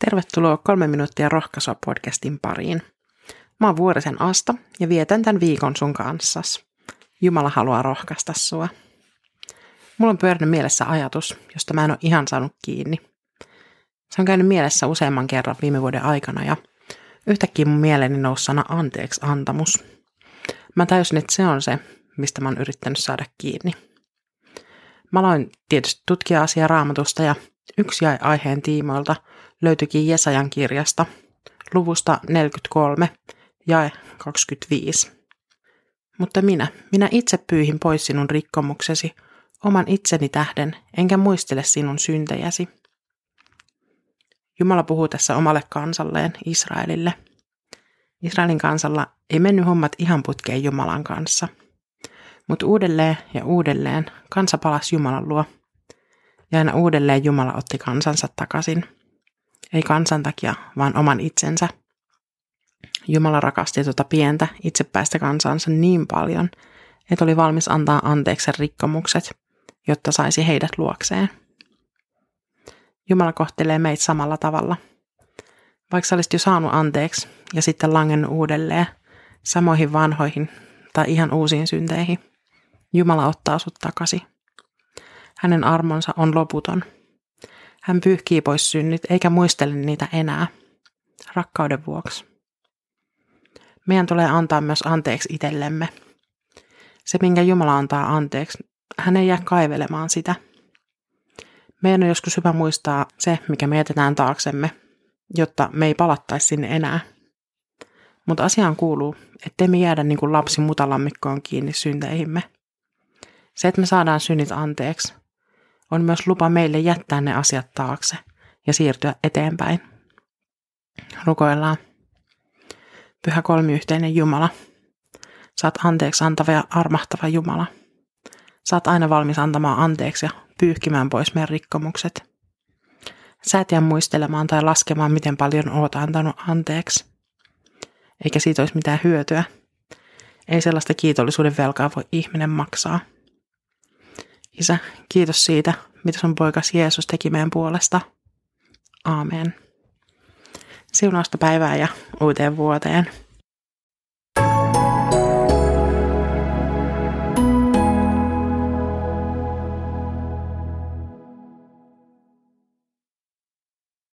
Tervetuloa kolme minuuttia rohkaisua podcastin pariin. Mä oon Vuorisen Asta ja vietän tämän viikon sun kanssas. Jumala haluaa rohkaista sua. Mulla on pyörinyt mielessä ajatus, josta mä en ole ihan saanut kiinni. Se on käynyt mielessä useamman kerran viime vuoden aikana ja yhtäkkiä mun mieleeni nousi sana anteeksi antamus. Mä tajusin, että se on se, mistä mä oon yrittänyt saada kiinni. Mä aloin tietysti tutkia asiaa raamatusta ja yksi jäi aiheen tiimoilta löytyikin Jesajan kirjasta luvusta 43 jae 25. Mutta minä, minä itse pyyhin pois sinun rikkomuksesi, oman itseni tähden, enkä muistele sinun syntejäsi. Jumala puhuu tässä omalle kansalleen, Israelille. Israelin kansalla ei mennyt hommat ihan putkeen Jumalan kanssa. Mutta uudelleen ja uudelleen kansa palasi Jumalan luo. Ja aina uudelleen Jumala otti kansansa takaisin. Ei kansan takia, vaan oman itsensä. Jumala rakasti tuota pientä, itsepäistä kansansa niin paljon, että oli valmis antaa anteeksi rikkomukset, jotta saisi heidät luokseen. Jumala kohtelee meitä samalla tavalla. Vaikka olisit jo saanut anteeksi ja sitten langennut uudelleen samoihin vanhoihin tai ihan uusiin synteihin, Jumala ottaa sut takaisin. Hänen armonsa on loputon. Hän pyyhkii pois synnit eikä muistele niitä enää. Rakkauden vuoksi. Meidän tulee antaa myös anteeksi itsellemme. Se, minkä Jumala antaa anteeksi, hän ei jää kaivelemaan sitä. Meidän on joskus hyvä muistaa se, mikä me jätetään taaksemme, jotta me ei palattaisi sinne enää. Mutta asiaan kuuluu, ettei me jäädä niin kuin lapsi mutalammikkoon kiinni synteihimme. Se, että me saadaan synnit anteeksi, on myös lupa meille jättää ne asiat taakse ja siirtyä eteenpäin. Rukoillaan. Pyhä kolmiyhteinen Jumala. Saat anteeksi antava ja armahtava Jumala. Saat aina valmis antamaan anteeksi ja pyyhkimään pois meidän rikkomukset. Sä et jää muistelemaan tai laskemaan, miten paljon oot antanut anteeksi. Eikä siitä olisi mitään hyötyä. Ei sellaista kiitollisuuden velkaa voi ihminen maksaa. Isä, kiitos siitä, mitä sun poikas Jeesus teki meidän puolesta. Aamen. Siunausta päivää ja uuteen vuoteen.